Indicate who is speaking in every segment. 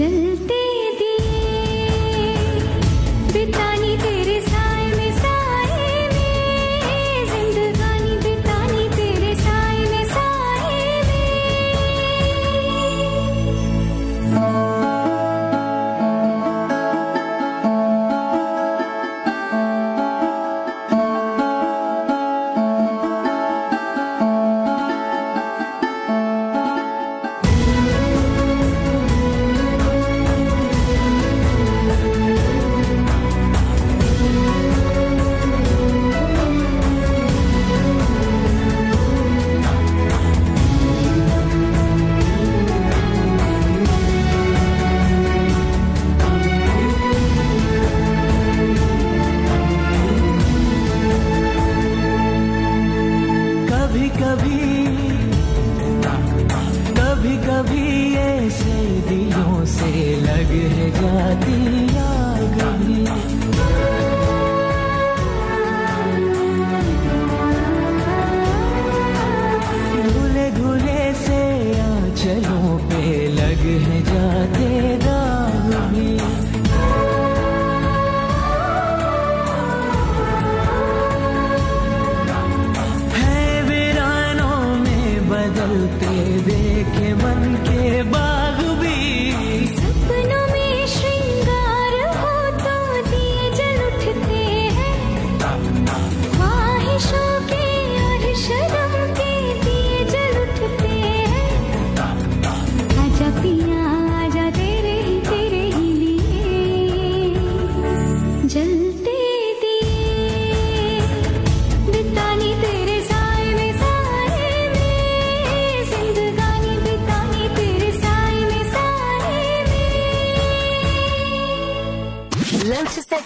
Speaker 1: जलते
Speaker 2: darte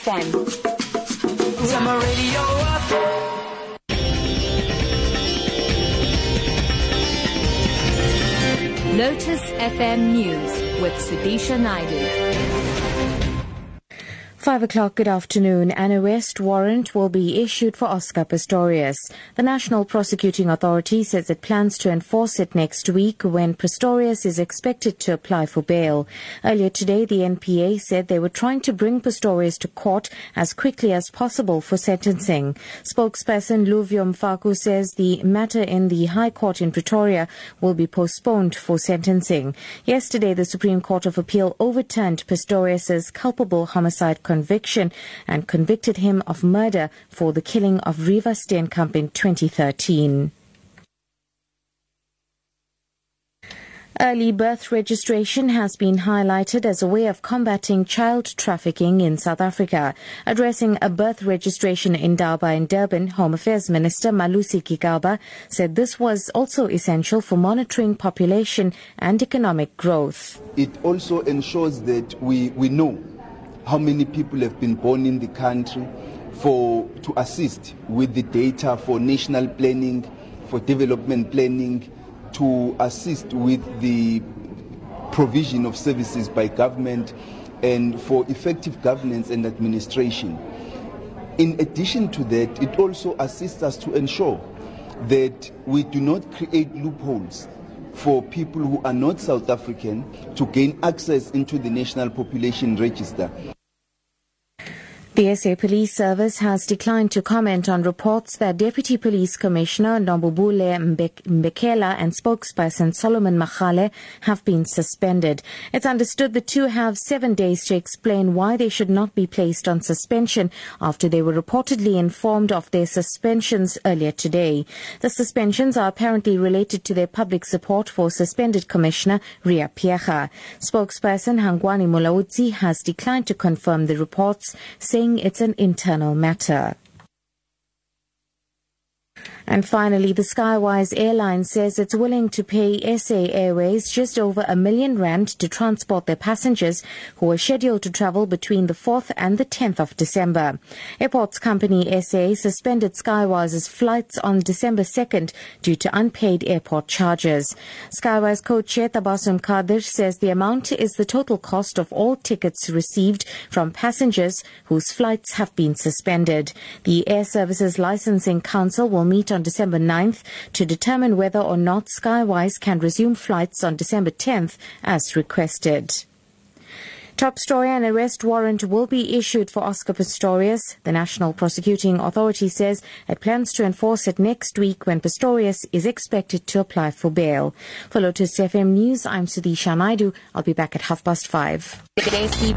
Speaker 2: FM.
Speaker 3: Turn my radio up.
Speaker 2: Lotus FM News with Sudisha Naidu.
Speaker 4: Five o'clock, good afternoon. An arrest warrant will be issued for Oscar Pistorius. The National Prosecuting Authority says it plans to enforce it next week when Pistorius is expected to apply for bail. Earlier today, the NPA said they were trying to bring Pistorius to court as quickly as possible for sentencing. Spokesperson Luvuyo Mfaku says the matter in the High Court in Pretoria will be postponed for sentencing. Yesterday, the Supreme Court of Appeal overturned Pistorius's culpable homicide conviction and convicted him of murder for the killing of Reeva Steenkamp in 2013. Early birth registration has been highlighted as a way of combating child trafficking in South Africa. Addressing a birth registration in Daba in Durban, Home Affairs Minister Malusi Gigaba said this was also essential for monitoring population and economic growth.
Speaker 5: it also ensures that we, we know how many people have been born in the country for to assist with the data for national planning for development planning to assist with the provision of services by government and for effective governance and administration in addition to that it also assists us to ensure that we do not create loopholes for people who are not South African to gain access into the National Population Register.
Speaker 4: The SA Police Service has declined to comment on reports that Deputy Police Commissioner Nombubule Mbe- Mbekela and spokesperson Solomon Makgale have been suspended. It's understood the two have seven days to explain why they should not be placed on suspension after they were reportedly informed of their suspensions earlier today. The suspensions are apparently related to their public support for suspended Commissioner Riah Phiyega. Spokesperson Hangwani Mulaudzi has declined to confirm the reports, saying it's an internal matter. And finally, the Skywise airline says it's willing to pay SA Airways just over a million rand to transport their passengers who are scheduled to travel between the 4th and the 10th of December. Airports company SA suspended Skywise's flights on December 2nd due to unpaid airport charges. Skywise co-chair Tabasum Kadir says the amount is the total cost of all tickets received from passengers whose flights have been suspended. The Air Services Licensing Council will meet on December 9th to determine whether or not Skywise can resume flights on December 10th as requested. Top story an arrest warrant will be issued for Oscar Pistorius. The National Prosecuting Authority says it plans to enforce it next week when Pistorius is expected to apply for bail. For Lotus FM News, I'm Sudisha Naidu. I'll be back at half past five.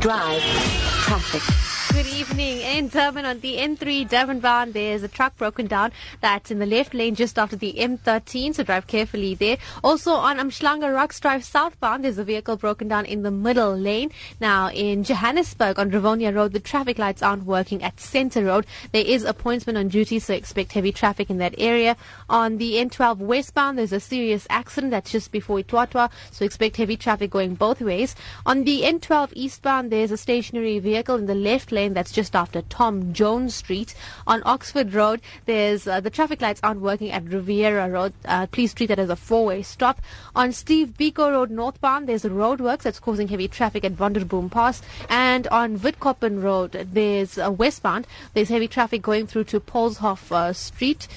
Speaker 2: Drive. Traffic.
Speaker 6: Good evening. In Durban on the N3 Durban bound, there's a truck broken down that's in the left lane just after the M13, so drive carefully there. Also on Umhlanga Rocks Drive southbound, there's a vehicle broken down in the middle lane. Now in Johannesburg on Rivonia Road, the traffic lights aren't working at Centre Road. There is a policeman on duty, so expect heavy traffic in that area. On the N12 westbound, there's a serious accident that's just before Itwatwa, so expect heavy traffic going both ways. On the N12 eastbound, there's a stationary vehicle in the left lane that's just after Tom Jones Street. On Oxford Road, there's uh, the traffic lights aren't working at Riviera Road. Uh, please treat that as a four-way stop. On Steve Biko Road northbound, there's roadworks that's causing heavy traffic at Wonderboom Pass. And on Witkoppen Road, there's uh, westbound, there's heavy traffic going through to Polshoff uh, Street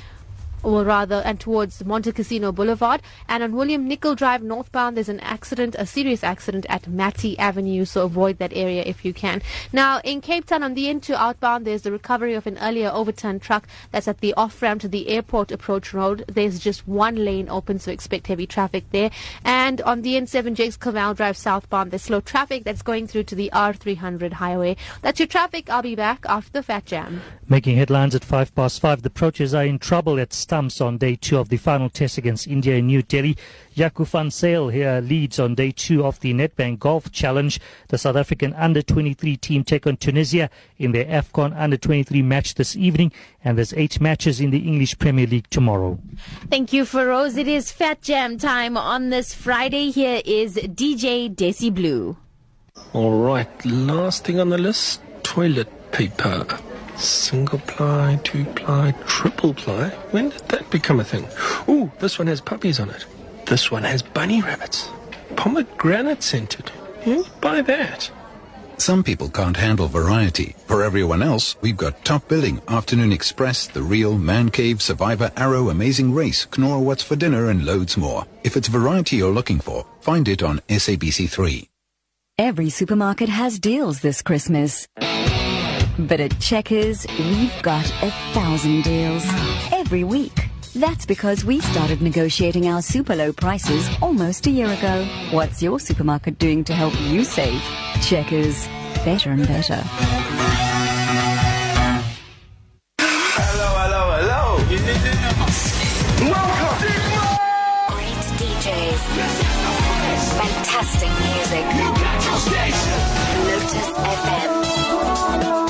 Speaker 6: or rather, and towards Monte Casino Boulevard. And on William Nicol Drive northbound, there's an accident, a serious accident at Matty Avenue, so avoid that area if you can. Now, in Cape Town, on the N2 outbound, there's the recovery of an earlier overturned truck that's at the off ramp to the airport approach road. There's just one lane open, so expect heavy traffic there. And on the N7 Jakes Canal Drive southbound, there's slow traffic that's going through to the R300 highway. That's your traffic. I'll be back after the Fat Jam.
Speaker 7: Making headlines at five past five, the Proteas are in trouble at stumps on day two of the final test against India in New Delhi. Jaco Van Zyl here leads on day two of the Nedbank Golf Challenge. The South African under 23 team take on Tunisia in their AFCON under 23 match this evening, and there's eight matches in the English Premier League tomorrow.
Speaker 8: Thank you, Feroz. It is Fat Jam time on this Friday. Here is DJ Desi Blue.
Speaker 9: All right, last thing on the list toilet paper. Single ply, two ply, triple ply. When did that become a thing? Ooh, this one has puppies on it. This one has bunny rabbits. Pomegranate scented. You buy that.
Speaker 10: Some people can't handle variety. For everyone else, we've got Top Billing, Afternoon Express, The Real, Man Cave, Survivor, Arrow, Amazing Race, Knorr What's for Dinner, and loads more. If it's variety you're looking for, find it on SABC3.
Speaker 11: Every supermarket has deals this Christmas. But at Checkers, we've got a thousand deals every week. That's because we started negotiating our super low prices almost a year ago. What's your supermarket doing to help you save? Checkers. Better and better.
Speaker 12: Hello, hello, hello. Welcome.
Speaker 2: Great DJs. Fantastic music. Lotus FM.